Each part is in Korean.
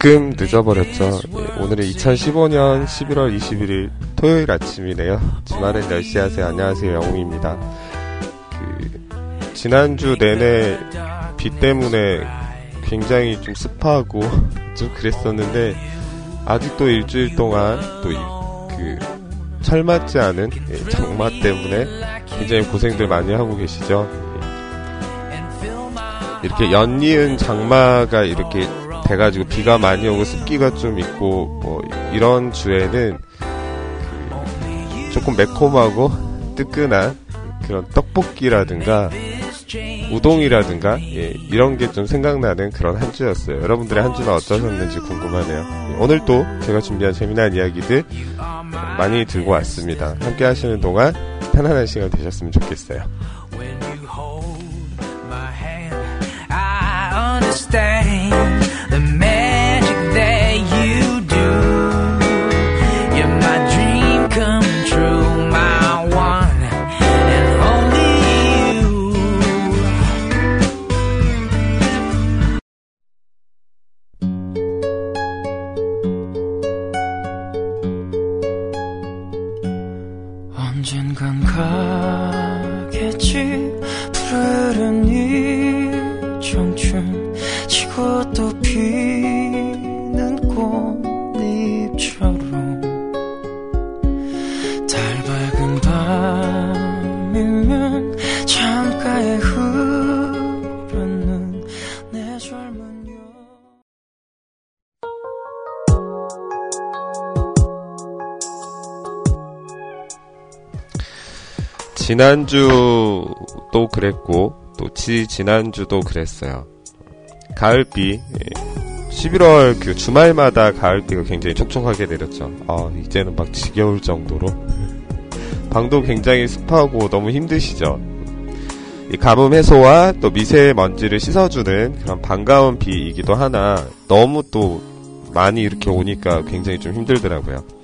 조금 늦어버렸죠. 예, 오늘은 2015년 11월 21일 토요일 아침이네요. 주말엔 10시 하세요. 안녕하세요. 영웅입니다. 그, 지난주 내내 비 때문에 굉장히 좀 습하고 좀 그랬었는데, 아직도 일주일 동안 또 그, 철 맞지 않은 예, 장마 때문에 굉장히 고생들 많이 하고 계시죠. 예. 이렇게 연이은 장마가 이렇게 돼가지고 비가 많이 오고 습기가 좀 있고 뭐 이런 주에는 그 조금 매콤하고 뜨끈한 그런 떡볶이라든가 우동이라든가 예, 이런 게 좀 생각나는 그런 한 주였어요. 여러분들의 한 주는 어떠셨는지 궁금하네요. 예, 오늘 또 제가 준비한 재미난 이야기들 많이 들고 왔습니다. 함께 하시는 동안 편안한 시간 되셨으면 좋겠어요. 지난주도 그랬고 또 지 지난주도 그랬어요. 가을비 11월 예. 그 주말마다 가을비가 굉장히 촉촉하게 내렸죠. 아 이제는 막 지겨울 정도로 방도 굉장히 습하고 너무 힘드시죠. 이 가뭄 해소와 또 미세먼지를 씻어주는 그런 반가운 비이기도 하나 너무 또 많이 이렇게 오니까 굉장히 좀 힘들더라고요.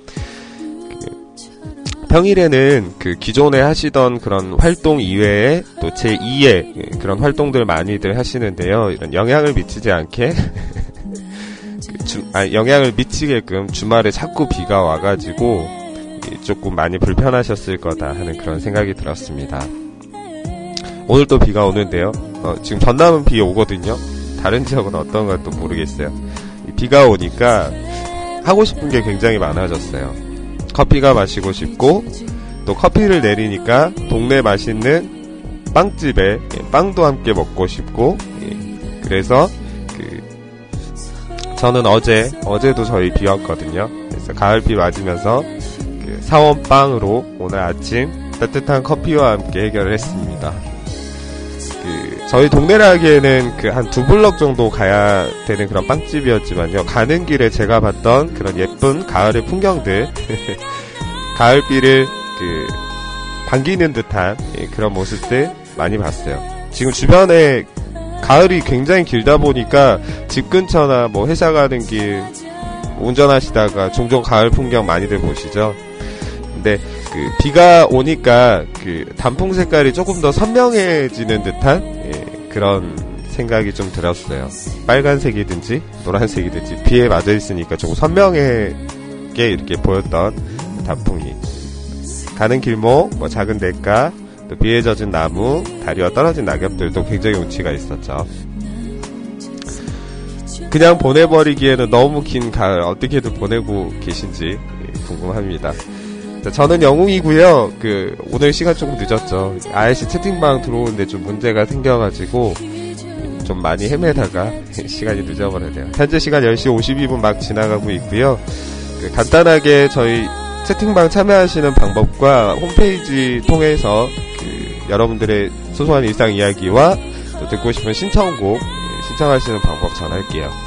평일에는 그 기존에 하시던 그런 활동 이외에 또 제 2의 그런 활동들 많이들 하시는데요. 이런 영향을 미치지 않게 그 주, 아, 영향을 미치게끔 주말에 자꾸 비가 와가지고 조금 많이 불편하셨을 거다 하는 그런 생각이 들었습니다. 오늘 또 비가 오는데요. 어, 지금 전남은 비 오거든요. 다른 지역은 어떤 건또 모르겠어요. 비가 오니까 하고 싶은 게 굉장히 많아졌어요. 커피가 마시고 싶고 또 커피를 내리니까 동네 맛있는 빵집에 예, 빵도 함께 먹고 싶고 예, 그래서 그 저는 어제 어제도 저희 비 왔거든요. 그래서 가을비 맞으면서 그 사원 빵으로 오늘 아침 따뜻한 커피와 함께 해결을 했습니다. 그 저희 동네라기에는 그 한 두 블럭 정도 가야 되는 그런 빵집이었지만요. 가는 길에 제가 봤던 그런 예쁜 가을의 풍경들, 가을비를 그 반기는 듯한 예, 그런 모습들 많이 봤어요. 지금 주변에 가을이 굉장히 길다 보니까 집 근처나 뭐 회사 가는 길 운전하시다가 종종 가을 풍경 많이들 보시죠. 근데 그 비가 오니까 그 단풍 색깔이 조금 더 선명해지는 듯한 예, 그런 생각이 좀 들었어요. 빨간색이든지 노란색이든지 비에 맞아 있으니까 조금 선명하게 이렇게 보였던 단풍이 가는 길목, 뭐 작은 대가, 또 비에 젖은 나무, 다리와 떨어진 낙엽들도 굉장히 운치가 있었죠. 그냥 보내버리기에는 너무 긴 가을 어떻게든 보내고 계신지 궁금합니다. 저는 영웅이고요. 그 오늘 시간 조금 늦었죠. 아이씨 채팅방 들어오는데 좀 문제가 생겨가지고 좀 많이 헤매다가 시간이 늦어버렸네요. 현재 시간 10시 52분 막 지나가고 있고요. 그 간단하게 저희 채팅방 참여하시는 방법과 홈페이지 통해서 그 여러분들의 소소한 일상 이야기와 또 듣고 싶은 신청곡 신청하시는 방법 전할게요.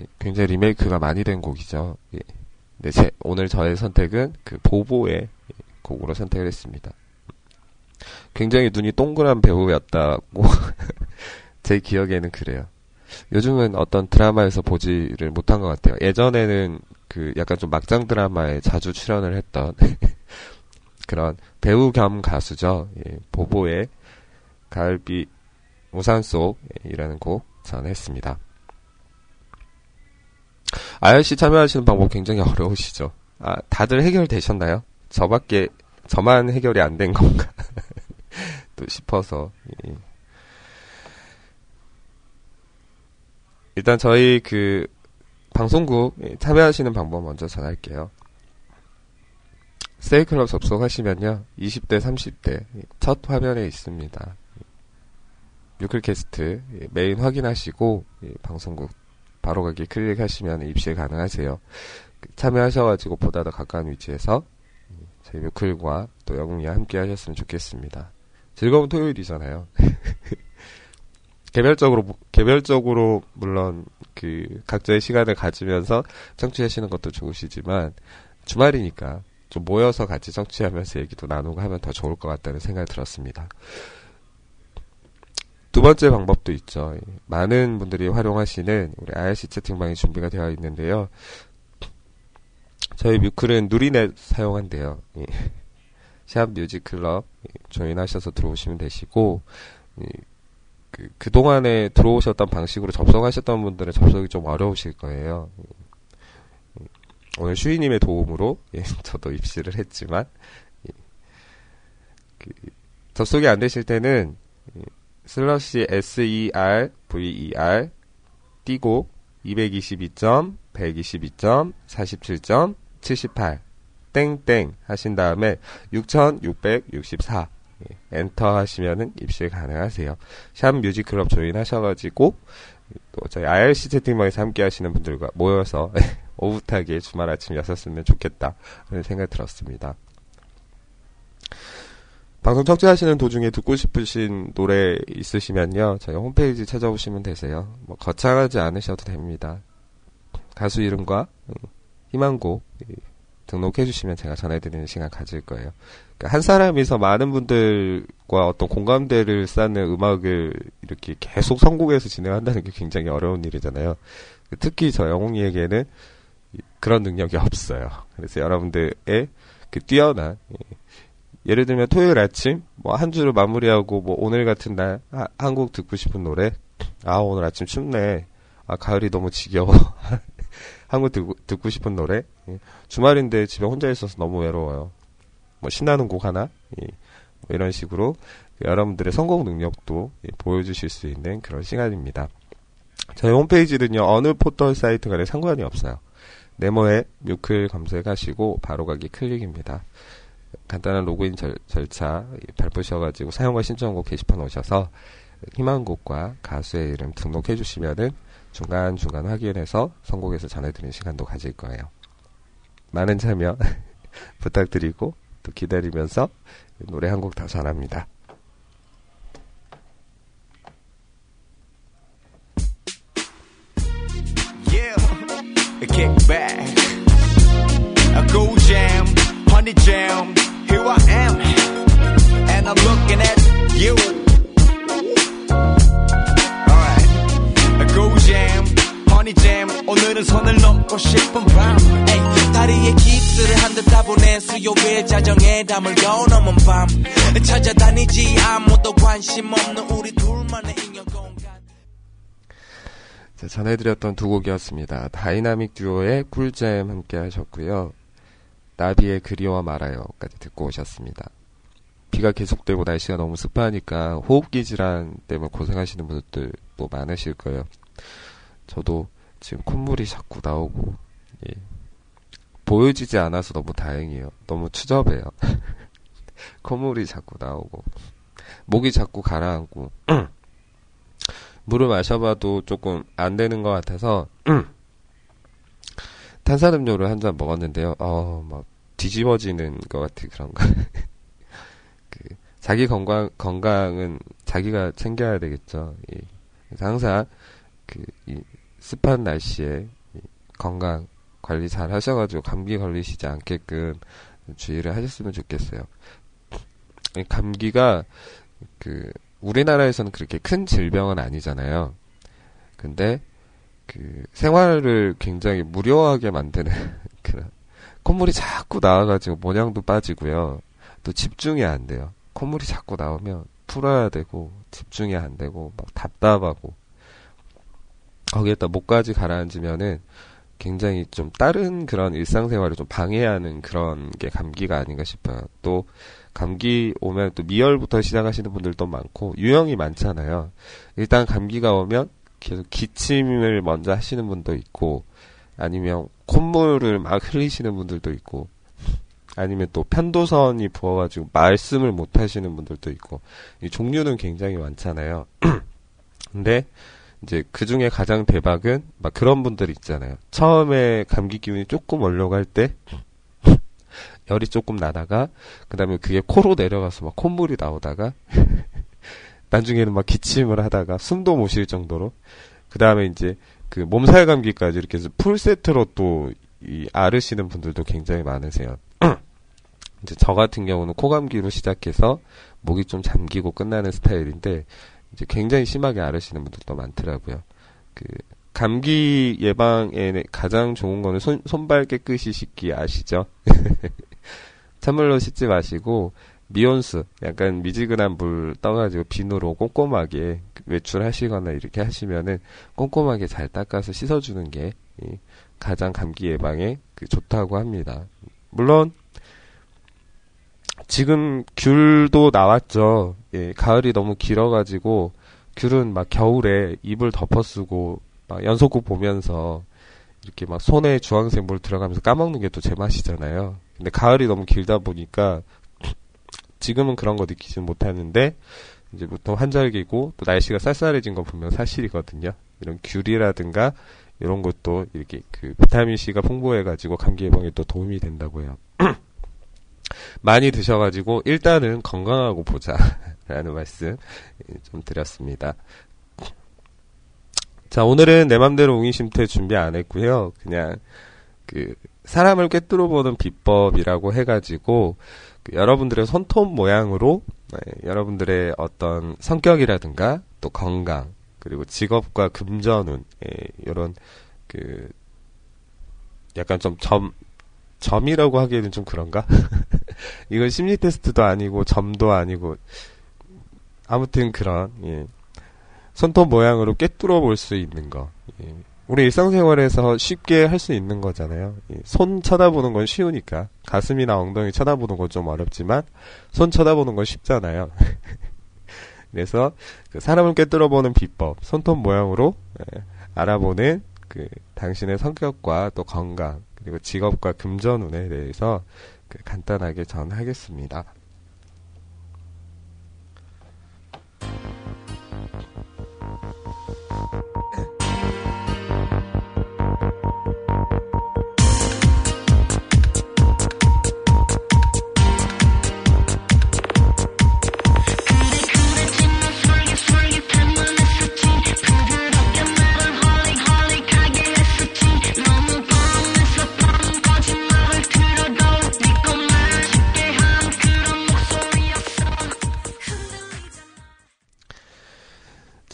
예, 굉장히 리메이크가 많이 된 곡이죠. 예. 네, 제, 오늘 저의 선택은 그 보보의 곡으로 선택을 했습니다. 굉장히 눈이 동그란 배우였다고 제 기억에는 그래요. 요즘은 어떤 드라마에서 보지를 못한 것 같아요. 예전에는 그 약간 좀 막장 드라마에 자주 출연을 했던 그런 배우 겸 가수죠. 예, 보보의 가을비 우산 속이라는 곡 전했습니다. IRC 참여하시는 방법 굉장히 어려우시죠? 아, 다들 해결되셨나요? 저밖에, 저만 해결이 안 된 건가? 또 싶어서. 예. 일단 저희 그 방송국 참여하시는 방법 먼저 전할게요. 세이클럽 접속하시면요. 20대, 30대 첫 화면에 있습니다. 유클캐스트 메인 확인하시고 방송국 바로 가기 클릭하시면 입실 가능하세요. 참여하셔가지고 보다 더 가까운 위치에서 저희 뮤클과 또 영웅이와 함께 하셨으면 좋겠습니다. 즐거운 토요일이잖아요. 개별적으로 개별적으로 물론 그 각자의 시간을 가지면서 청취하시는 것도 좋으시지만 주말이니까 좀 모여서 같이 청취하면서 얘기도 나누고 하면 더 좋을 것 같다는 생각이 들었습니다. 두 번째 방법도 있죠. 많은 분들이 활용하시는 우리 IRC 채팅방이 준비가 되어 있는데요. 저희 뮤클은 누리넷 사용한대요. 샵 뮤직클럽 조인하셔서 들어오시면 되시고 그, 그동안에 들어오셨던 방식으로 접속하셨던 분들은 접속이 좀 어려우실 거예요. 오늘 슈이님의 도움으로 예, 저도 입시를 했지만 예, 그, 접속이 안 되실 때는 슬러시 SER VER 띄고 222점 122점 47점 78 땡땡 하신 다음에 6664 예, 엔터 하시면은 입실 가능하세요. 샵 뮤직클럽 조인 하셔가지고 또 저희 IRC 채팅방에서 함께 하시는 분들과 모여서 오붓하게 주말 아침 여셨으면 좋겠다 그런 생각 들었습니다. 방송 청취하시는 도중에 듣고 싶으신 노래 있으시면요. 저희 홈페이지 찾아오시면 되세요. 뭐 거창하지 않으셔도 됩니다. 가수 이름과 음, 희망곡 등록해 주시면 제가 전해드리는 시간 가질 거예요. 그러니까 한 사람이서 많은 분들과 어떤 공감대를 쌓는 음악을 이렇게 계속 선곡해서 진행한다는 게 굉장히 어려운 일이잖아요. 특히 저 영웅이에게는 그런 능력이 없어요. 그래서 여러분들의 그 뛰어난 예를 들면 토요일 아침 뭐 한 주를 마무리하고 뭐 오늘 같은 날 한 곡 듣고 싶은 노래? 아 오늘 아침 춥네. 아 가을이 너무 지겨워. 한 곡 듣고, 듣고 싶은 노래? 예. 주말인데 집에 혼자 있어서 너무 외로워요. 뭐 신나는 곡 하나? 예. 뭐 이런 식으로 여러분들의 성공 능력도 예, 보여주실 수 있는 그런 시간입니다. 저희 홈페이지는요 어느 포털 사이트 간에 상관이 없어요. 네모에 뮤클 검색하시고 바로 가기 클릭입니다 간단한 로그인 절, 절차 밟으셔가지고 사용과 신청곡 게시판 오셔서 희망곡과 가수의 이름 등록해 주시면은 중간중간 확인해서 선곡해서 전해드리는 시간도 가질 거예요. 많은 참여 부탁드리고 또 기다리면서 노래 한곡더 전합니다. Yeah, kick back, a go jam, honey jam. here I am, and I'm looking at you. Alright, go jam, honey jam. 오늘은 선을 넘고 싶은 밤. 에이, 다리에 깁스를 한 듯 따보낸 수요일 자정에 담을 겨 넘은 밤. 찾아다니지 아무도 관심 없는 우리 둘만의 인연 전해드렸던 두 곡이었습니다. 다이나믹 듀오의 꿀잼 함께 하셨고요. 나비의 그리워 말아요까지 듣고 오셨습니다. 비가 계속되고 날씨가 너무 습하니까 호흡기 질환 때문에 고생하시는 분들도 많으실 거예요. 저도 지금 콧물이 자꾸 나오고 예. 보여지지 않아서 너무 다행이에요. 너무 추접해요. 콧물이 자꾸 나오고 목이 자꾸 가라앉고 물을 마셔봐도 조금 안 되는 것 같아서 탄산음료를 한 잔 먹었는데요. 어, 막 뒤집어지는 것 같은 그런 거. 그 자기 건강 건강은 자기가 챙겨야 되겠죠. 예. 항상 그 이 습한 날씨에 건강 관리 잘 하셔가지고 감기 걸리시지 않게끔 주의를 하셨으면 좋겠어요. 감기가 그 우리나라에서는 그렇게 큰 질병은 아니잖아요. 근데 그 생활을 굉장히 무료하게 만드는 그런 콧물이 자꾸 나와가지고 모양도 빠지고요. 또 집중이 안 돼요. 콧물이 자꾸 나오면 풀어야 되고 집중이 안 되고 막 답답하고 거기에다 목까지 가라앉으면은 굉장히 좀 다른 그런 일상생활을 좀 방해하는 그런 게 감기가 아닌가 싶어요. 또 감기 오면 또 미열부터 시작하시는 분들도 많고 유형이 많잖아요. 일단 감기가 오면 계속 기침을 먼저 하시는 분도 있고 아니면 콧물을 막 흘리시는 분들도 있고 아니면 또 편도선이 부어가지고 말씀을 못 하시는 분들도 있고 이 종류는 굉장히 많잖아요. 근데 이제 그 중에 가장 대박은 막 그런 분들 있잖아요. 처음에 감기 기운이 조금 올라갈 때 열이 조금 나다가 그다음에 그게 코로 내려가서 막 콧물이 나오다가 나중에는 막 기침을 하다가 숨도 못 쉴 정도로 그다음에 이제 그 몸살 감기까지 이렇게 해서 풀 세트로 또 이 앓으시는 분들도 굉장히 많으세요. 이제 저 같은 경우는 코감기로 시작해서 목이 좀 잠기고 끝나는 스타일인데 이제 굉장히 심하게 앓으시는 분들도 많더라고요. 그 감기 예방에 가장 좋은 거는 손, 손발 깨끗이 씻기 아시죠? 찬물로 씻지 마시고 미온수, 약간 미지근한 물 떠가지고 비누로 꼼꼼하게 외출하시거나 이렇게 하시면은 꼼꼼하게 잘 닦아서 씻어주는 게 가장 감기 예방에 그 좋다고 합니다. 물론 지금 귤도 나왔죠. 예, 가을이 너무 길어가지고 귤은 막 겨울에 이불 덮어쓰고 막 연속극 보면서 이렇게 막 손에 주황색 물 들어가면서 까먹는 게 또 제맛이잖아요. 근데 가을이 너무 길다 보니까 지금은 그런 거 느끼지는 못하는데 이제 보통 한절기고 또 날씨가 쌀쌀해진 거 보면 사실이거든요. 이런 귤이라든가 이런 것도 이렇게 그 비타민 C가 풍부해가지고 감기 예방에 또 도움이 된다고요. 많이 드셔가지고 일단은 건강하고 보자라는 말씀 좀 드렸습니다. 자 오늘은 내 맘대로 웅이심태 준비 안 했고요. 그냥 그 사람을 꿰뚫어 보는 비법이라고 해가지고 그 여러분들의 손톱 모양으로 네, 여러분들의 어떤 성격이라든가 또 건강 그리고 직업과 금전운 이런 예, 그 약간 좀 점 점이라고 하기에는 좀 그런가? 이건 심리 테스트도 아니고 점도 아니고 아무튼 그런 예. 손톱 모양으로 꿰뚫어 볼 수 있는 거. 예. 우리 일상생활에서 쉽게 할 수 있는 거잖아요. 손 쳐다보는 건 쉬우니까. 가슴이나 엉덩이 쳐다보는 건 좀 어렵지만, 손 쳐다보는 건 쉽잖아요. 그래서, 그 사람을 꿰뚫어 보는 비법, 손톱 모양으로 예, 알아보는 그 당신의 성격과 또 건강, 그리고 직업과 금전운에 대해서 그 간단하게 전하겠습니다.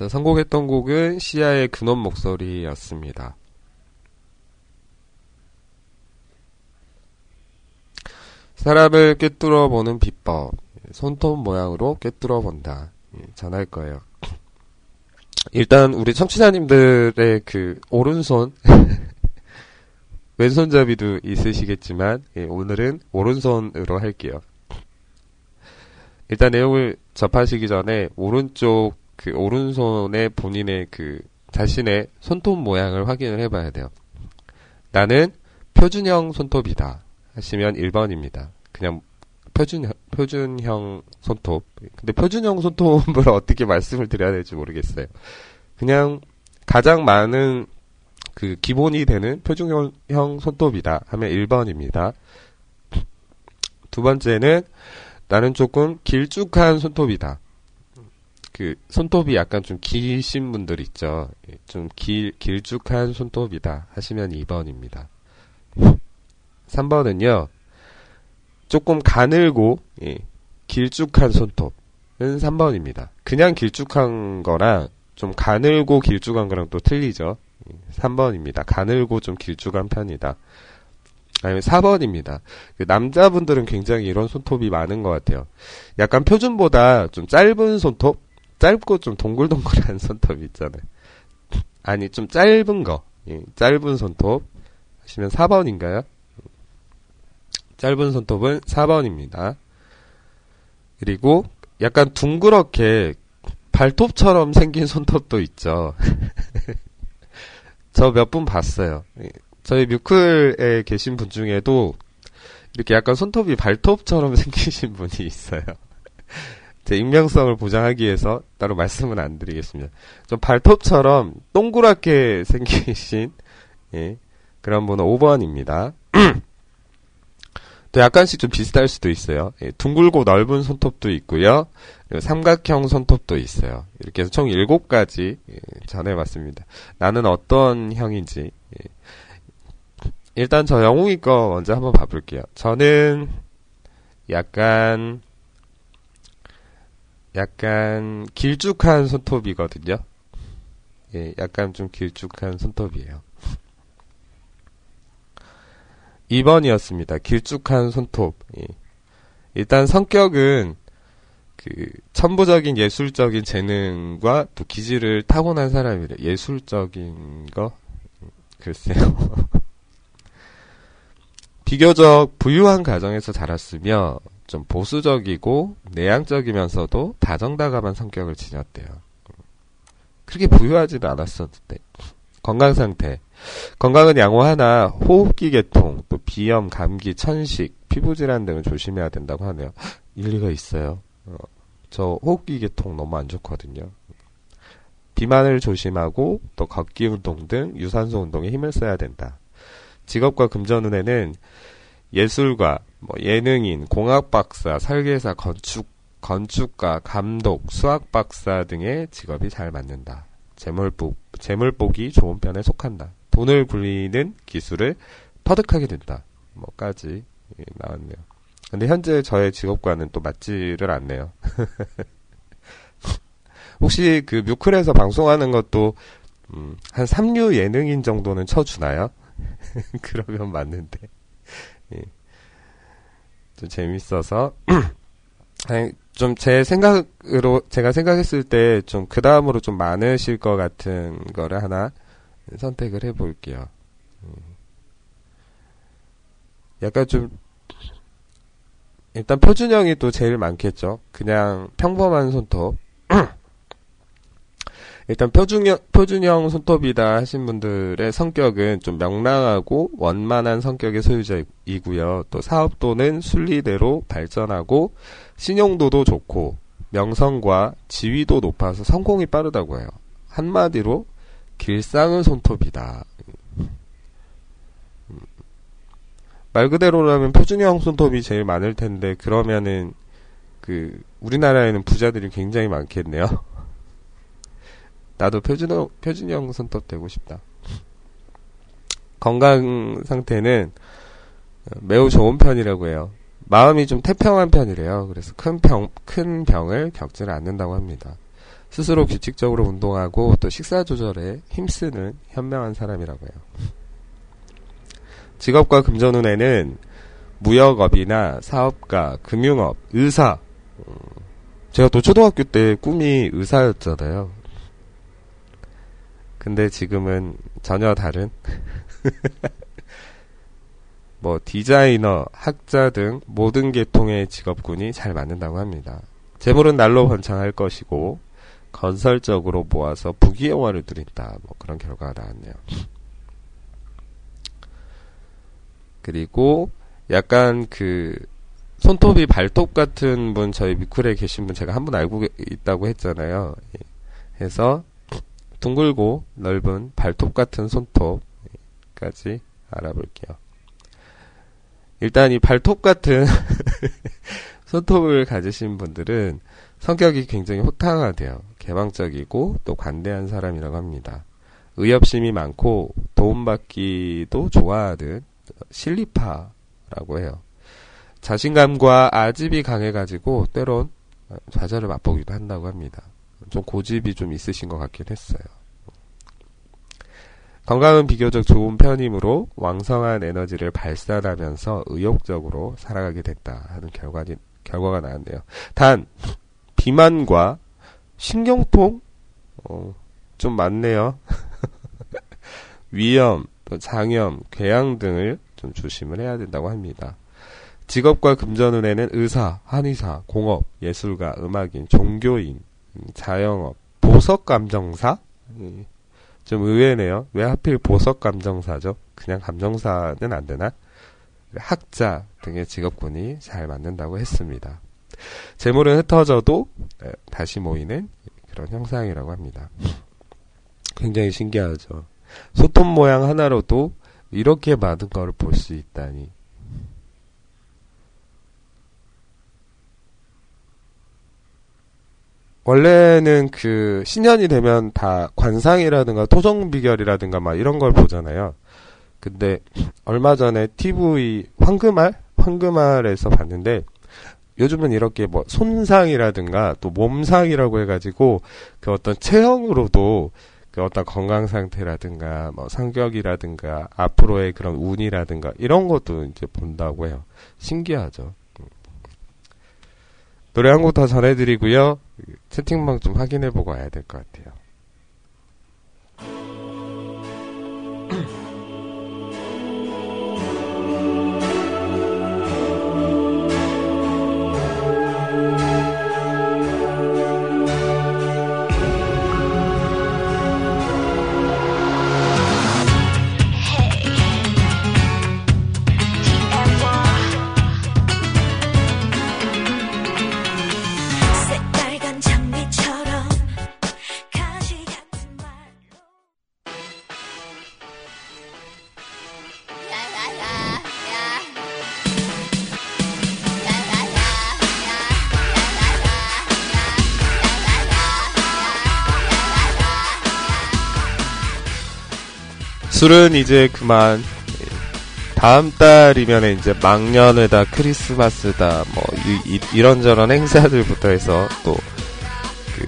선곡했던 곡은 시아의 근원 목소리였습니다. 사람을 꿰뚫어 보는 비법. 손톱 모양으로 꿰뚫어 본다. 예, 전할 거예요. 일단 우리 청취자님들의 그 오른손 왼손잡이도 있으시겠지만 예, 오늘은 오른손으로 할게요. 일단 내용을 접하시기 전에 오른쪽 그 오른손에 본인의 그 자신의 손톱 모양을 확인을 해봐야 돼요. 나는 표준형 손톱이다. 하시면 1번입니다. 그냥 표준, 표준형 손톱. 근데 표준형 손톱을 어떻게 말씀을 드려야 될지 모르겠어요. 그냥 가장 많은 그 기본이 되는 표준형 손톱이다 하면 1번입니다. 두 번째는 나는 조금 길쭉한 손톱이다. 그 손톱이 약간 좀 기신 분들 있죠. 예, 좀 길, 길쭉한 손톱이다 하시면 2번입니다. 3번은요. 조금 가늘고 예, 길쭉한 손톱은 3번입니다. 그냥 길쭉한 거랑 좀 가늘고 길쭉한 거랑 또 틀리죠. 3번입니다. 예, 가늘고 좀 길쭉한 편이다. 아니면 4번입니다. 그 남자분들은 굉장히 이런 손톱이 많은 것 같아요. 약간 표준보다 좀 짧은 손톱? 짧고 좀 동글동글한 손톱 있잖아요. 아니, 좀 짧은 거. 예, 짧은 손톱. 하시면 4번인가요? 짧은 손톱은 4번입니다. 그리고 약간 둥그렇게 발톱처럼 생긴 손톱도 있죠. 저 몇 분 봤어요. 예, 저희 뮤클에 계신 분 중에도 이렇게 약간 손톱이 발톱처럼 생기신 분이 있어요. 제 익명성을 보장하기 위해서 따로 말씀은 안 드리겠습니다. 좀 발톱처럼 동그랗게 생기신 예, 그런 분은 5번입니다. 또 약간씩 좀 비슷할 수도 있어요. 예, 둥글고 넓은 손톱도 있고요. 삼각형 손톱도 있어요. 이렇게 해서 총 7가지 예, 전해봤습니다. 나는 어떤 형인지. 예. 일단 저 영웅이 거 먼저 한번 봐볼게요. 저는 약간 약간 길쭉한 손톱이거든요. 예, 약간 좀 길쭉한 손톱이에요. 2번이었습니다. 길쭉한 손톱. 예. 일단 성격은 그 천부적인 예술적인 재능과 또 기질을 타고난 사람이래. 예술적인 거 글쎄요. 비교적 부유한 가정에서 자랐으며 좀 보수적이고 내향적이면서도 다정다감한 성격을 지녔대요. 그렇게 부유하지도 않았었는데 건강 상태 건강은 양호하나 호흡기 계통 또 비염 감기 천식 피부 질환 등을 조심해야 된다고 하네요. 일리가 있어요. 어, 저 호흡기 계통 너무 안 좋거든요. 비만을 조심하고 또 걷기 운동 등 유산소 운동에 힘을 써야 된다. 직업과 금전운에는 예술가, 뭐 예능인, 공학 박사, 설계사, 건축 건축가, 감독, 수학 박사 등의 직업이 잘 맞는다. 재물복, 재물복이 좋은 편에 속한다. 돈을 굴리는 기술을 터득하게 된다. 뭐까지 예, 나왔네요. 근데 현재 저의 직업과는 또 맞지를 않네요. 혹시 그 뮤클에서 방송하는 것도 음, 한 3류 예능인 정도는 쳐주나요? 그러면 맞는데. 예. 좀 재밌어서 좀 제 생각으로 제가 생각했을 때 좀 그 다음으로 좀 많으실 것 같은 거를 하나 선택을 해볼게요. 음. 약간 좀 일단 표준형이 또 제일 많겠죠. 그냥 평범한 손톱. 일단 표준형, 표준형 손톱이다 하신 분들의 성격은 좀 명랑하고 원만한 성격의 소유자이고요. 또 사업도는 순리대로 발전하고 신용도도 좋고 명성과 지위도 높아서 성공이 빠르다고 해요. 한마디로 길상은 손톱이다. 말 그대로라면 표준형 손톱이 제일 많을 텐데 그러면은 그 우리나라에는 부자들이 굉장히 많겠네요. 나도 표준형, 표준형 손톱 되고 싶다. 건강 상태는 매우 좋은 편이라고 해요. 마음이 좀 태평한 편이래요. 그래서 큰 병, 큰 병을 겪지는 않는다고 합니다. 스스로 규칙적으로 운동하고 또 식사 조절에 힘쓰는 현명한 사람이라고 해요. 직업과 금전 운에는 무역업이나 사업가, 금융업, 의사. 제가 또 초등학교 때 꿈이 의사였잖아요. 근데 지금은 전혀 다른 뭐 디자이너, 학자 등 모든 계통의 직업군이 잘 맞는다고 합니다. 재물은 날로 번창할 것이고 건설적으로 모아서 부귀영화를 누린다. 뭐 그런 결과가 나왔네요. 그리고 약간 그 손톱이 발톱 같은 분 저희 미쿨에 계신 분 제가 한 분 알고 있다고 했잖아요. 해서 둥글고 넓은 발톱 같은 손톱까지 알아볼게요. 일단 이 발톱 같은 소톱을 가지신 분들은 성격이 굉장히 호탕하대요. 개방적이고 또 관대한 사람이라고 합니다. 의협심이 많고 도움받기도 좋아하는 실리파라고 해요. 자신감과 아집이 강해가지고 때론 좌절을 맛보기도 한다고 합니다. 좀 고집이 좀 있으신 것 같긴 했어요. 건강은 비교적 좋은 편이므로 왕성한 에너지를 발산하면서 의욕적으로 살아가게 됐다 하는 결과, 결과가 나왔네요. 단, 비만과 신경통? 어, 좀 많네요. 위염, 장염, 궤양 등을 좀 조심을 해야 된다고 합니다. 직업과 금전운에는 의사, 한의사, 공업, 예술가, 음악인, 종교인, 음, 자영업, 보석 감정사? 좀 의외네요. 왜 하필 보석 감정사죠? 그냥 감정사는 안 되나? 학자 등의 직업군이 잘 맞는다고 했습니다. 재물은 흩어져도 다시 모이는 그런 형상이라고 합니다. 굉장히 신기하죠. 소톱 모양 하나로도 이렇게 많은 걸볼수 있다니. 원래는 그 신년이 되면 다 관상이라든가 토종 비결이라든가 막 이런 걸 보잖아요. 근데 얼마 전에 TV 황금알 황금알에서 봤는데 요즘은 이렇게 뭐 손상이라든가 또 몸상이라고 해가지고 그 어떤 체형으로도 그 어떤 건강 상태라든가 뭐 성격이라든가 앞으로의 그런 운이라든가 이런 것도 이제 본다고 해요. 신기하죠. 노래 한 곡 더 전해드리고요. 채팅방 좀 확인해보고 와야 될 것 같아요. 술은 이제 그만 다음 달이면 이제 망년에다 크리스마스다 뭐 이, 이 런 저런 행사들부터 해서 또 그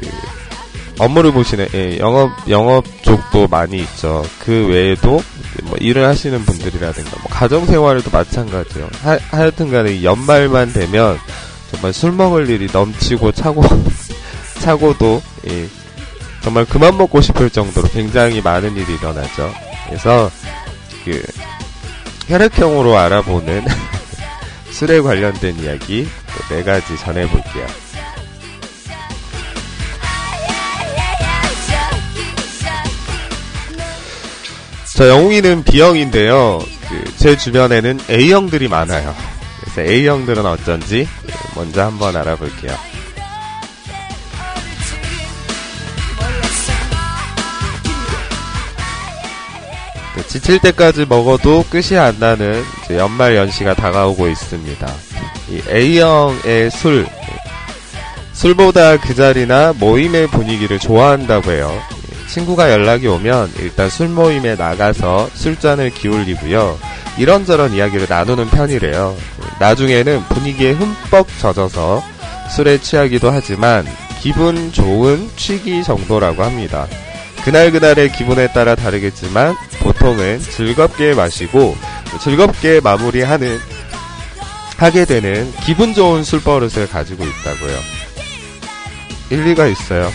업무를 보시는 예, 영업 영업 쪽도 많이 있죠. 그 외에도 뭐 일을 하시는 분들이라든가 뭐 가정 생활도 마찬가지요. 하, 하여튼간에 연말만 되면 정말 술 먹을 일이 넘치고 차고 차고도 예, 정말 그만 먹고 싶을 정도로 굉장히 많은 일이 일어나죠. 그래서 그 혈액형으로 알아보는 술에 관련된 이야기 네 가지 전해볼게요. 저 영웅이는 B형인데요. 그 제 주변에는 A형들이 많아요. 그래서 A형들은 어쩐지 먼저 한번 알아볼게요. 지칠 때까지 먹어도 끝이 안 나는 연말 연시가 다가오고 있습니다. 이 A형의 술, 술보다 그 자리나 모임의 분위기를 좋아한다고 해요. 친구가 연락이 오면 일단 술 모임에 나가서 술잔을 기울이고요. 이런저런 이야기를 나누는 편이래요. 나중에는 분위기에 흠뻑 젖어서 술에 취하기도 하지만 기분 좋은 취기 정도라고 합니다. 그날그날의 기분에 따라 다르겠지만 보통은 즐겁게 마시고 즐겁게 마무리하는 하게 되는 기분 좋은 술 버릇을 가지고 있다고요. 일리가 있어요.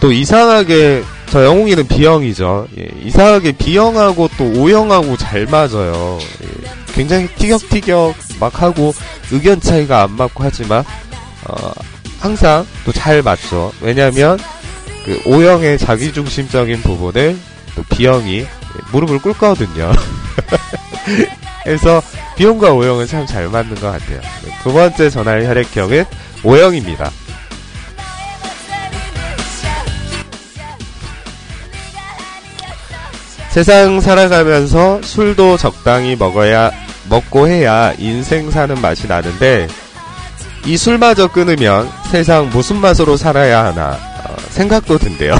또 이상하게 저 영웅이는 B형이죠. 예, 이상하게 B형하고 또 O형하고 잘 맞아요. 예, 굉장히 티격티격 막 하고 의견 차이가 안 맞고 하지만 어, 항상 또 잘 맞죠. 왜냐하면 그 O형의 자기중심적인 부분을 또 B형이 무릎을 꿇거든요. 그래서 B형과 O형은 참 잘 맞는 것 같아요. 두 번째 전화의 혈액형은 O형입니다. 세상 살아가면서 술도 적당히 먹어야 먹고 해야 인생 사는 맛이 나는데 이 술마저 끊으면 세상 무슨 맛으로 살아야 하나 어, 생각도 든대요.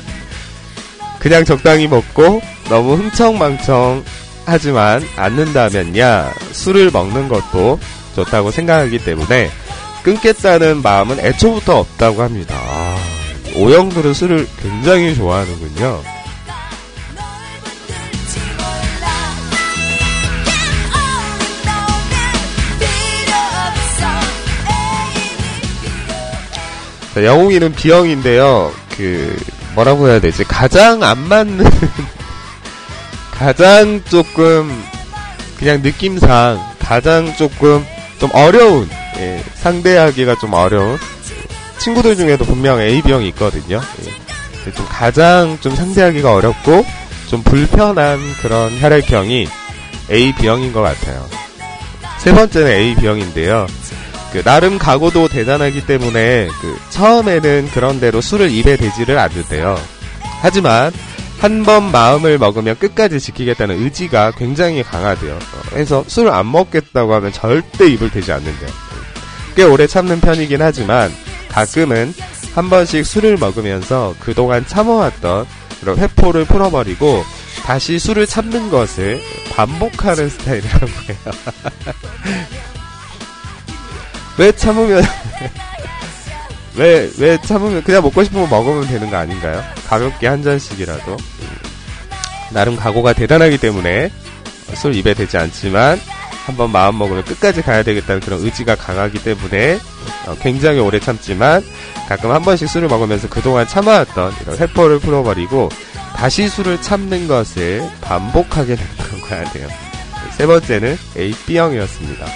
그냥 적당히 먹고 너무 흥청망청 하지만 않는다면야 술을 먹는 것도 좋다고 생각하기 때문에 끊겠다는 마음은 애초부터 없다고 합니다. 아, 오영들은 술을 굉장히 좋아하는군요. 영웅이는 B형인데요. 그 뭐라고 해야 되지? 가장 안 맞는 가장 조금 그냥 느낌상 가장 조금 좀 어려운 예, 상대하기가 좀 어려운 친구들 중에도 분명 AB형이 있거든요. 예, 좀 가장 좀 상대하기가 어렵고 좀 불편한 그런 혈액형이 AB형인 것 같아요. 세 번째는 AB형인데요. 그 나름 각오도 대단하기 때문에 그 처음에는 그런 대로 술을 입에 대지를 않는데요. 하지만 한 번 마음을 먹으면 끝까지 지키겠다는 의지가 굉장히 강하대요. 그래서 술을 안 먹겠다고 하면 절대 입을 대지 않는데요. 꽤 오래 참는 편이긴 하지만 가끔은 한 번씩 술을 먹으면서 그동안 참아왔던 그런 회포를 풀어버리고 다시 술을 참는 것을 반복하는 스타일이라고 해요. 왜 참으면 왜 왜 참으면 그냥 먹고 싶으면 먹으면 되는 거 아닌가요? 가볍게 한 잔씩이라도 나름 각오가 대단하기 때문에 술 입에 대지 않지만 한번 마음 먹으면 끝까지 가야 되겠다는 그런 의지가 강하기 때문에 어, 굉장히 오래 참지만 가끔 한 번씩 술을 먹으면서 그동안 참아왔던 이런 회포를 풀어버리고 다시 술을 참는 것을 반복하게 되는 거야 돼요. 세 번째는 A, B형이었습니다.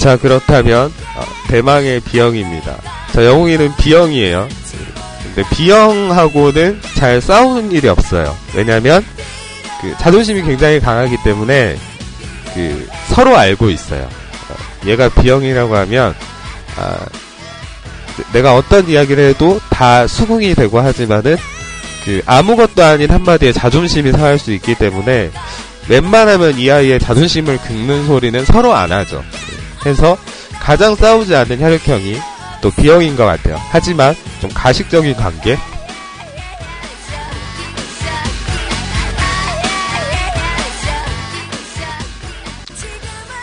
자, 그렇다면, 어, 대망의 B형입니다. 자, 영웅이는 B형이에요. 근데 B형하고는 잘 싸우는 일이 없어요. 왜냐면, 그, 자존심이 굉장히 강하기 때문에, 그, 서로 알고 있어요. 어, 얘가 B형이라고 하면, 아, 내가 어떤 이야기를 해도 다 수긍이 되고 하지만은, 그, 아무것도 아닌 한마디에 자존심이 상할 수 있기 때문에, 웬만하면 이 아이의 자존심을 긁는 소리는 서로 안 하죠. 해서 가장 싸우지 않는 혈액형이 또 B형인 것 같아요. 하지만 좀 가식적인 관계?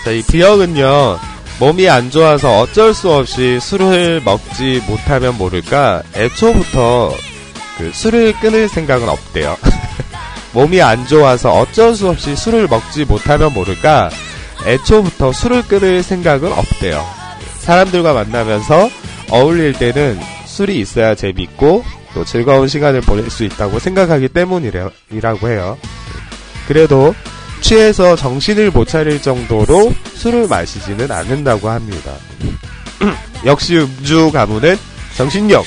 자, 이 B형은요, 몸이 안 좋아서 어쩔 수 없이 술을 먹지 못하면 모를까, 애초부터 그 술을 끊을 생각은 없대요. 몸이 안 좋아서 어쩔 수 없이 술을 먹지 못하면 모를까, 애초부터 술을 끊을 생각은 없대요. 사람들과 만나면서 어울릴 때는 술이 있어야 재밌고 또 즐거운 시간을 보낼 수 있다고 생각하기 때문이라고 해요. 그래도 취해서 정신을 못 차릴 정도로 술을 마시지는 않는다고 합니다. 역시 음주 가문은 정신력.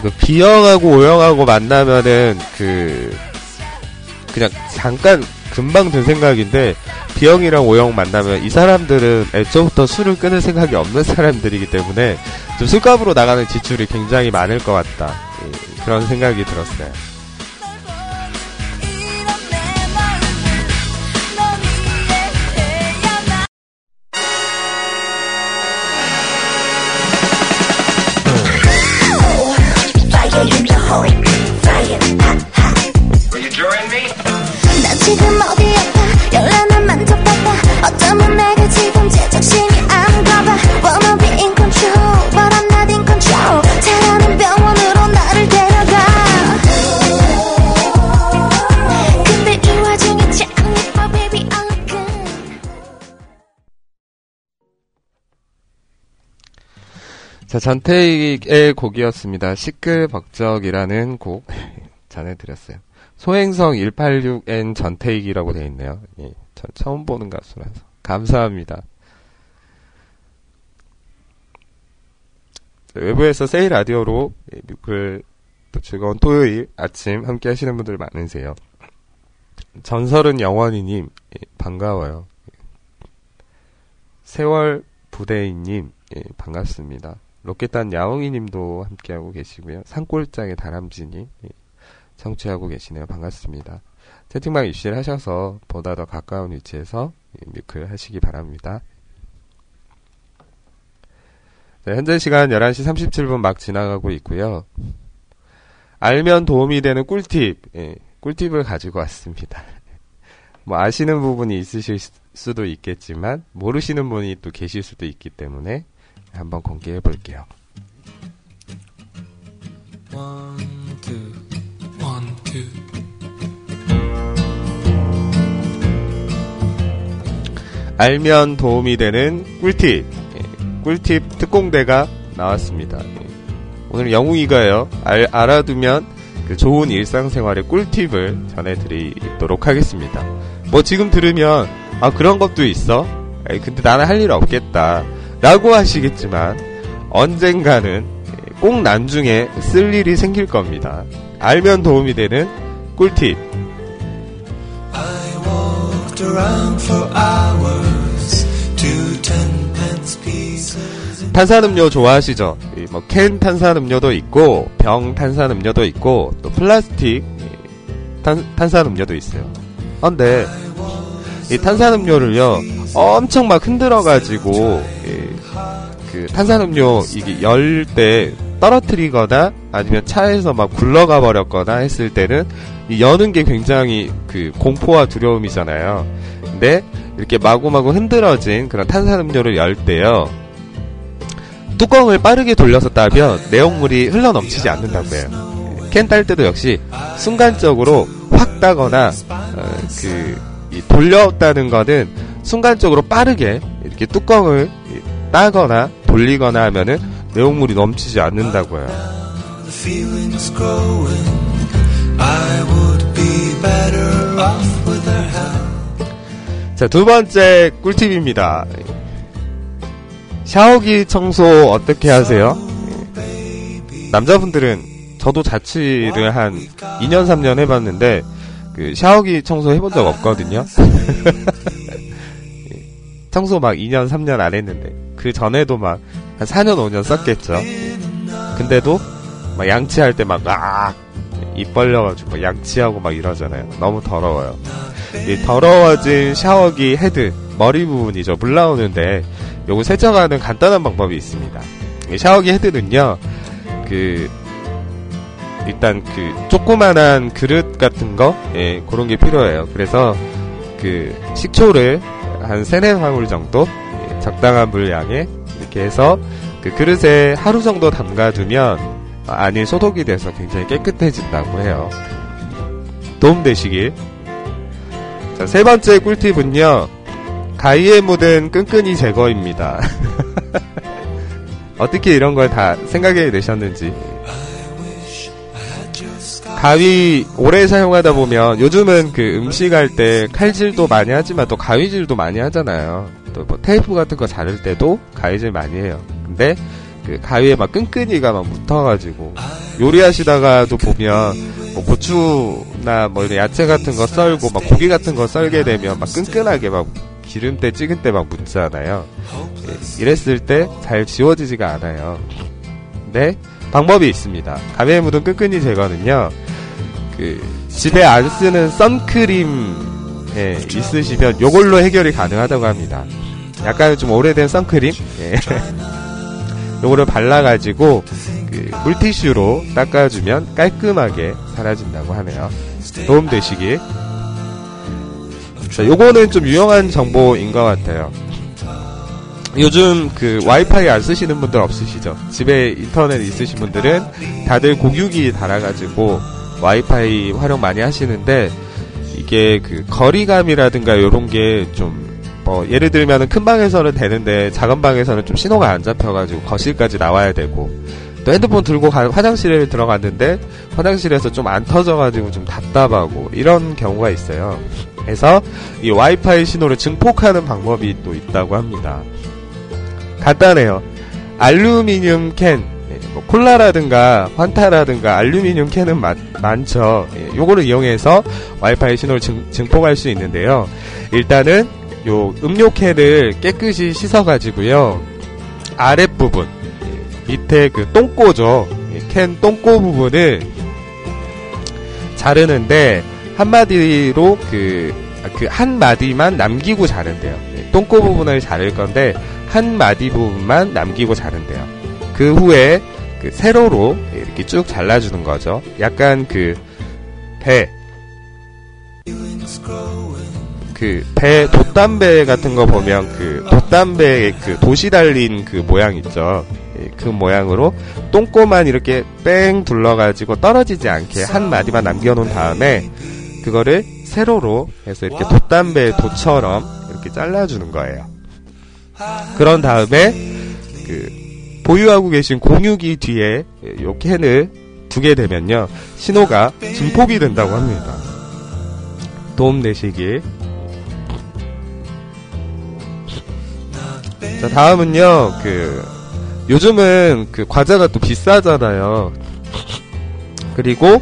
이거 B형하고 O형하고 만나면은 그 그냥 잠깐 금방 든 생각인데 B형이랑 O형 만나면 이 사람들은 애초부터 술을 끊을 생각이 없는 사람들이기 때문에 좀 술값으로 나가는 지출이 굉장히 많을 것 같다 예, 그런 생각이 들었어요. 자, 전태익의 곡이었습니다. 시끌벅적이라는 곡 전해드렸어요. 소행성 186N 전태익이라고 되어 있네요. 예, 전 처음 보는 가수라서. 감사합니다. 외부에서 세일 라디오로 뮤클 또 즐거운 토요일 아침 함께 하시는 분들 많으세요. 전설은 영원히님 예, 반가워요. 세월 부대인님 예, 반갑습니다. 로켓단 야옹이님도 함께하고 계시고요. 산골장의 다람쥐님 예, 청취하고 계시네요. 반갑습니다. 채팅방 입실 하셔서 보다 더 가까운 위치에서 뮤클 하시기 바랍니다. 네, 현재 시간 11시 37분 막 지나가고 있고요. 알면 도움이 되는 꿀팁, 예, 꿀팁을 가지고 왔습니다. 뭐 아시는 부분이 있으실 수도 있겠지만 모르시는 분이 또 계실 수도 있기 때문에 한번 공개해 볼게요. 알면 도움이 되는 꿀팁. 예, 꿀팁 특공대가 나왔습니다. 예, 오늘 영웅이가요. 알, 알아두면 그 좋은 일상생활의 꿀팁을 전해드리도록 하겠습니다. 뭐 지금 들으면 아 그런 것도 있어? 근데 나는 할 일 없겠다. 라고 하시겠지만 언젠가는 꼭 나중에 쓸 일이 생길 겁니다. 알면 도움이 되는 꿀팁. 탄산음료 좋아하시죠? 뭐 캔 탄산음료도 있고 병 탄산음료도 있고 또 플라스틱 탄, 탄산음료도 있어요. 근데 이 탄산음료를요 엄청 막 흔들어 가지고 그 탄산음료 이게 열 때 떨어뜨리거나 아니면 차에서 막 굴러가 버렸거나 했을 때는 여는 게 굉장히 그 공포와 두려움이잖아요. 근데 이렇게 마구마구 흔들어진 그런 탄산음료를 열 때요. 뚜껑을 빠르게 돌려서 따면 내용물이 흘러 넘치지 않는다고 요캔 딸 때도 역시 순간적으로 확 따거나 어, 그 돌렸다는 거는 순간적으로 빠르게 이렇게 뚜껑을 따거나 돌리거나 하면은 내용물이 넘치지 않는다고요. 자, 두 번째 꿀팁입니다. 샤워기 청소 어떻게 하세요? 남자분들은 저도 자취를 한 2년 3년 해봤는데 그 샤워기 청소 해본 적 없거든요. 청소 막 2년 3년 안 했는데 그 전에도 막 한 4년 5년 썼겠죠. 근데도 막 양치할 때 막 아, 입 벌려가지고 양치하고 막 이러잖아요. 너무 더러워요. 이 더러워진 샤워기 헤드 머리 부분이죠. 물 나오는데 요거 세척하는 간단한 방법이 있습니다. 샤워기 헤드는요, 그, 일단 그, 조그만한 그릇 같은 거, 예, 그런 게 필요해요. 그래서 그, 식초를 한 세네 방울 정도, 예, 적당한 물량에 이렇게 해서 그 그릇에 하루 정도 담가두면 안이 소독이 돼서 굉장히 깨끗해진다고 해요. 도움되시길. 자, 세 번째 꿀팁은요, 가위에 묻은 끈끈이 제거입니다. 어떻게 이런 걸 다 생각해 내셨는지. 가위 오래 사용하다 보면 요즘은 그 음식 할 때 칼질도 많이 하지만 또 가위질도 많이 하잖아요. 또 뭐 테이프 같은 거 자를 때도 가위질 많이 해요. 근데 그 가위에 막 끈끈이가 막 묻어가지고 요리하시다가도 보면 뭐 고추나 뭐 야채 같은 거 썰고 막 고기 같은 거 썰게 되면 막 끈끈하게 막 기름때 찍은 때 막 묻잖아요. 예, 이랬을 때 잘 지워지지가 않아요. 근데 방법이 있습니다. 가위에 묻은 끈끈이 제거는요. 그 집에 안 쓰는 선크림 예, 있으시면 요걸로 해결이 가능하다고 합니다. 약간 좀 오래된 선크림 예. 요거를 발라가지고 그 물티슈로 닦아주면 깔끔하게 사라진다고 하네요. 도움 되시길 자, 요거는 좀 유용한 정보인 것 같아요. 요즘 그 와이파이 안 쓰시는 분들 없으시죠? 집에 인터넷 있으신 분들은 다들 공유기 달아가지고 와이파이 활용 많이 하시는데 이게 그 거리감이라든가 요런 게좀 뭐 예를 들면 큰 방에서는 되는데 작은 방에서는 좀 신호가 안 잡혀가지고 거실까지 나와야 되고 또 핸드폰 들고 가, 화장실에 들어갔는데 화장실에서 좀 안 터져가지고 좀 답답하고 이런 경우가 있어요. 해서 이 와이파이 신호를 증폭하는 방법이 또 있다고 합니다. 간단해요. 알루미늄 캔 뭐 콜라라든가 환타라든가 알루미늄 캔은 마, 많죠. 예, 요거를 이용해서 와이파이 신호를 증, 증폭할 수 있는데요. 일단은 요 음료 캔을 깨끗이 씻어가지고요. 아랫부분, 예, 밑에 그 똥꼬죠. 예, 캔 똥꼬 부분을 자르는데 한마디로 그, 아, 그한 마디만 남기고 자른대요. 예, 똥꼬 부분을 자를 건데 한 마디 부분만 남기고 자른대요. 그 후에 그 세로로 이렇게 쭉 잘라주는 거죠. 약간 그 배, 그 배 돛담배 같은 거 보면 그 돛담배의 그 도시 달린 그 모양 있죠. 예, 그 모양으로 똥꼬만 이렇게 뺑 둘러가지고 떨어지지 않게 한 마디만 남겨놓은 다음에 그거를 세로로 해서 이렇게 돛담배 도처럼 이렇게 잘라주는 거예요. 그런 다음에 그 보유하고 계신 공유기 뒤에 요 캔을 두게 되면요 신호가 증폭이 된다고 합니다. 도움 되시길. 자 다음은요 그 요즘은 그 과자가 또 비싸잖아요. 그리고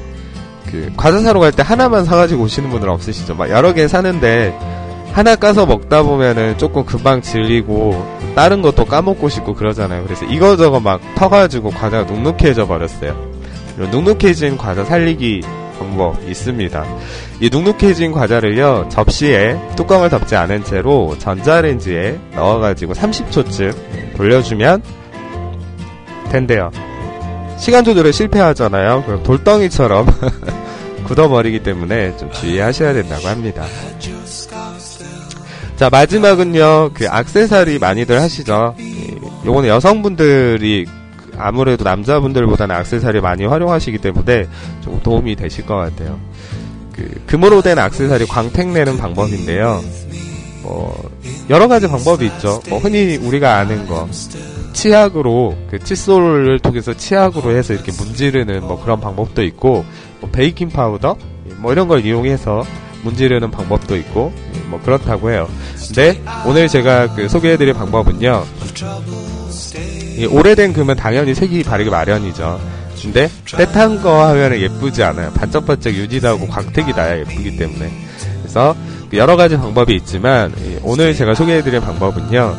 그 과자 사러 갈 때 하나만 사가지고 오시는 분들 없으시죠? 막 여러 개 사는데 하나 까서 먹다 보면은 조금 금방 질리고 다른 것도 까먹고 싶고 그러잖아요. 그래서 이거저거 막 퍼가지고 과자가 눅눅해져 버렸어요. 눅눅해진 과자 살리기 방법 있습니다. 이 눅눅해진 과자를요 접시에 뚜껑을 덮지 않은 채로 전자레인지에 넣어가지고 30초쯤 돌려주면 된대요. 시간 조절에 실패하잖아요. 그럼 돌덩이처럼 굳어버리기 때문에 좀 주의하셔야 된다고 합니다. 자 마지막은요 그 악세사리 많이들 하시죠. 요거는 여성분들이 아무래도 남자분들보다는 악세사리 많이 활용하시기 때문에 좀 도움이 되실 것 같아요. 그 금으로 된 악세사리 광택 내는 방법인데요. 뭐 여러 가지 방법이 있죠. 뭐 흔히 우리가 아는 거 치약으로 그 칫솔을 통해서 치약으로 해서 이렇게 문지르는 뭐 그런 방법도 있고 뭐 베이킹 파우더 뭐 이런 걸 이용해서 문지르는 방법도 있고 뭐 그렇다고 해요. 근데 오늘 제가 그 소개해드릴 방법은요. 오래된 금은 당연히 색이 바르기 마련이죠. 근데 때탄 거 하면 예쁘지 않아요. 반짝반짝 유지하고 광택이 나야 예쁘기 때문에. 그래서 그 여러 가지 방법이 있지만 오늘 제가 소개해드릴 방법은요.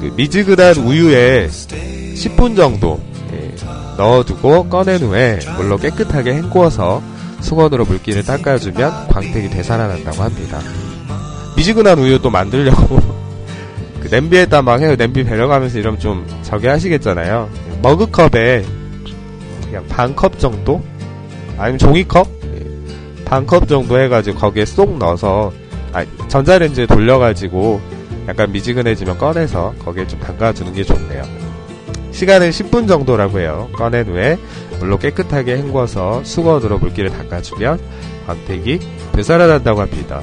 그 미지근한 우유에 10분 정도 예, 넣어두고 꺼낸 후에 물로 깨끗하게 헹구어서 수건으로 물기를 닦아주면 광택이 되살아난다고 합니다. 미지근한 우유 또 만들려고 그 냄비에다 막 해요. 냄비 배려가면서 이러면 좀 저게 하시겠잖아요. 머그컵에 그냥 반 컵 정도? 아니면 종이컵? 예, 반컵 정도 해가지고 거기에 쏙 넣어서 아, 전자레인지에 돌려가지고 약간 미지근해지면 꺼내서 거기에 좀 담가주는 게 좋네요. 시간은 10분 정도라고 해요. 꺼낸 후에 물로 깨끗하게 헹궈서 수건으로 물기를 닦아주면 광택이 되살아난다고 합니다.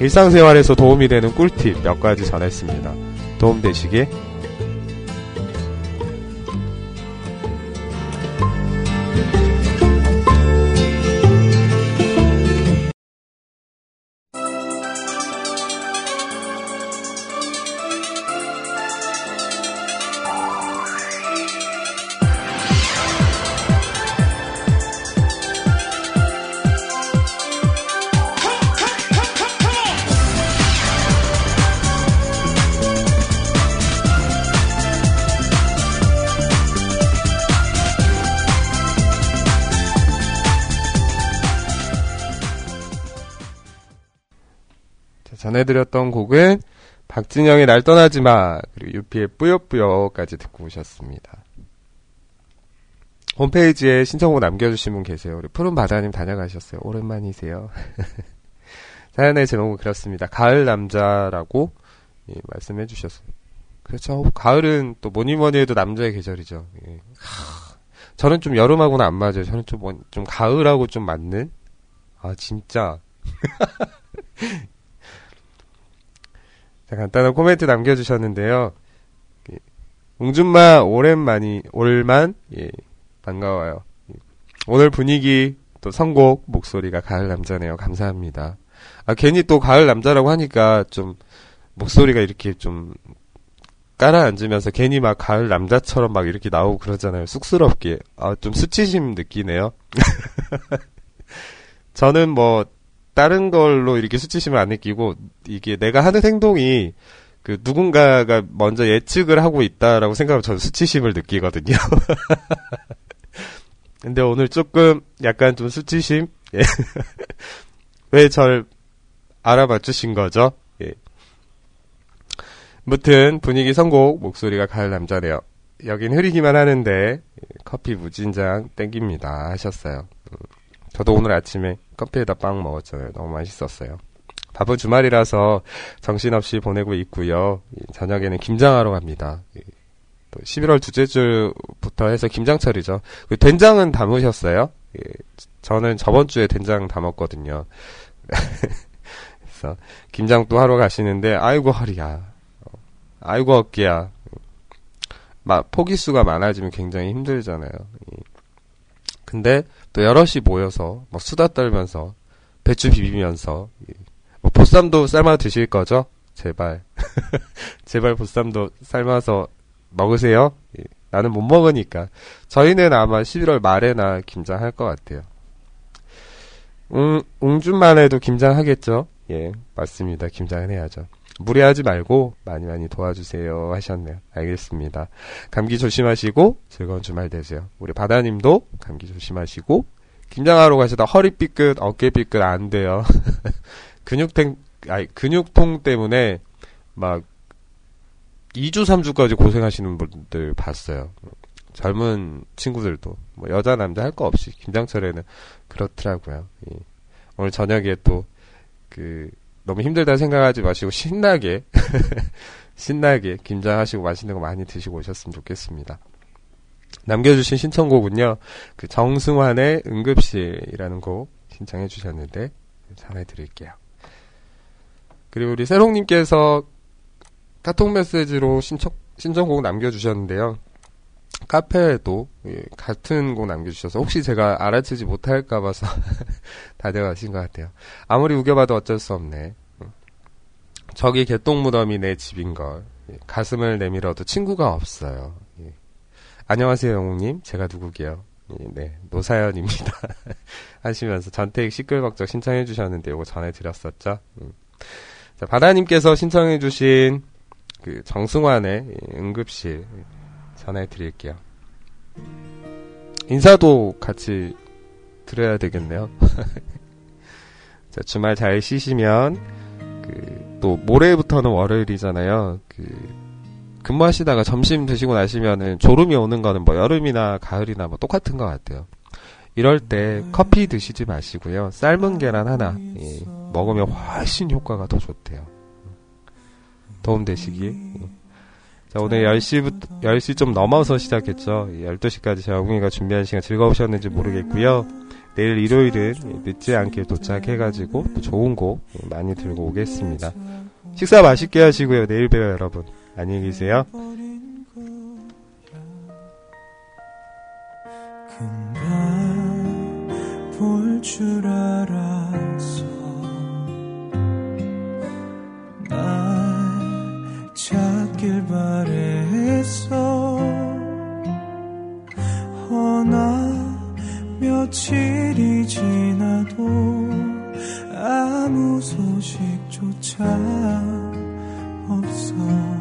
일상생활에서 도움이 되는 꿀팁 몇 가지 전했습니다. 도움되시길 전해드렸던 곡은 박진영의 날 떠나지 마 그리고 유피의 뿌요뿌요까지 듣고 오셨습니다. 홈페이지에 신청곡 남겨주신 분 계세요. 우리 푸른 바다님 다녀가셨어요. 오랜만이세요. 사연의 제목은 그렇습니다. 가을 남자라고 예, 말씀해 주셨어요. 그렇죠. 가을은 또 뭐니 뭐니 해도 남자의 계절이죠. 예. 저는 좀 여름하고는 안 맞아요. 저는 좀, 뭐, 좀 가을하고 좀 맞는? 아, 진짜. 자, 간단한 코멘트 남겨주셨는데요. 웅준마 오랜만이 올만 예, 반가워요. 오늘 분위기 또 선곡 목소리가 가을 남자네요. 감사합니다. 아 괜히 또 가을 남자라고 하니까 좀 목소리가 이렇게 좀 깔아앉으면서 괜히 막 가을 남자처럼 막 이렇게 나오고 그러잖아요. 쑥스럽게. 아, 좀 수치심 느끼네요. 저는 뭐, 다른 걸로 이렇게 수치심을 안 느끼고, 이게 내가 하는 행동이, 그, 누군가가 먼저 예측을 하고 있다라고 생각하면 저는 수치심을 느끼거든요. 근데 오늘 조금, 약간 좀 수치심? 예. 왜 절 알아봐 주신 거죠? 예. 무튼 분위기 선곡 목소리가 가을 남자네요. 여긴 흐리기만 하는데 커피 무진장 땡깁니다 하셨어요. 음, 저도 오늘 아침에 커피에다 빵 먹었잖아요. 너무 맛있었어요. 바쁜 주말이라서 정신없이 보내고 있고요. 저녁에는 김장하러 갑니다. 11월 둘째 주부터 해서 김장철이죠. 그 된장은 담으셨어요? 예, 저는 저번 주에 된장 담았거든요. 그래서 김장 또 하러 가시는데 아이고 허리야. 아이고 어깨야. 막 포기수가 많아지면 굉장히 힘들잖아요. 근데 또 여럿이 모여서 막 수다 떨면서 배추 비비면서 뭐 보쌈도 삶아 드실 거죠? 제발 제발 보쌈도 삶아서 먹으세요. 나는 못 먹으니까 저희는 아마 11월 말에나 김장할 것 같아요. 음, 웅준만 해도 김장하겠죠? 예, 맞습니다. 김장은 해야죠. 무리하지 말고 많이 많이 도와주세요 하셨네요. 알겠습니다. 감기 조심하시고 즐거운 주말 되세요. 우리 바다님도 감기 조심하시고 김장하러 가시다 허리 삐끗, 어깨 삐끗 안 돼요. 근육통, 아니, 근육통 때문에 막 2주, 3주까지 고생하시는 분들 봤어요. 젊은 친구들도 뭐 여자 남자 할 거 없이 김장철에는 그렇더라고요. 예. 오늘 저녁에 또그 너무 힘들다 생각하지 마시고 신나게 신나게 김장하시고 맛있는 거 많이 드시고 오셨으면 좋겠습니다. 남겨주신 신청곡은요, 그 정승환의 응급실이라는 곡 신청해 주셨는데 전해드릴게요. 그리고 우리 세롱님께서 카톡 메시지로 신청 신청곡 남겨주셨는데요. 카페에도 예, 같은 곡 남겨주셔서 혹시 제가 알아채지 못할까 봐 서 다대화하신 것 같아요. 아무리 우겨봐도 어쩔 수 없네. 저기 개똥 무덤이 내 집인걸. 예, 가슴을 내밀어도 친구가 없어요. 예. 안녕하세요, 영웅님. 제가 누구게요? 네, 노사연입니다. 하시면서 전택 시끌벅적 신청해 주셨는데 이거 전해드렸었죠. 음. 자, 바다님께서 신청해 주신 그 정승환의 응급실 전해드릴게요. 인사도 같이 드려야 되겠네요. 자, 주말 잘 쉬시면 그 또 모레부터는 월요일이잖아요. 그 근무하시다가 점심 드시고 나시면은 졸음이 오는 거는 뭐 여름이나 가을이나 뭐 똑같은 것 같아요. 이럴 때 커피 드시지 마시고요. 삶은 계란 하나 예, 먹으면 훨씬 효과가 더 좋대요. 도움 되시기. 예. 자, 오늘 10시부터, 10시 좀 넘어서 시작했죠. 12시까지 제가 어머니가 준비한 시간 즐거우셨는지 모르겠고요. 내일 일요일은 늦지 않게 도착해가지고 또 좋은 곡 많이 들고 오겠습니다. 식사 맛있게 하시고요. 내일 봬요, 여러분. 안녕히 계세요. 볼줄 알았어 찾 길 바랬어 허나 며칠이 지나도 아무 소식조차 없어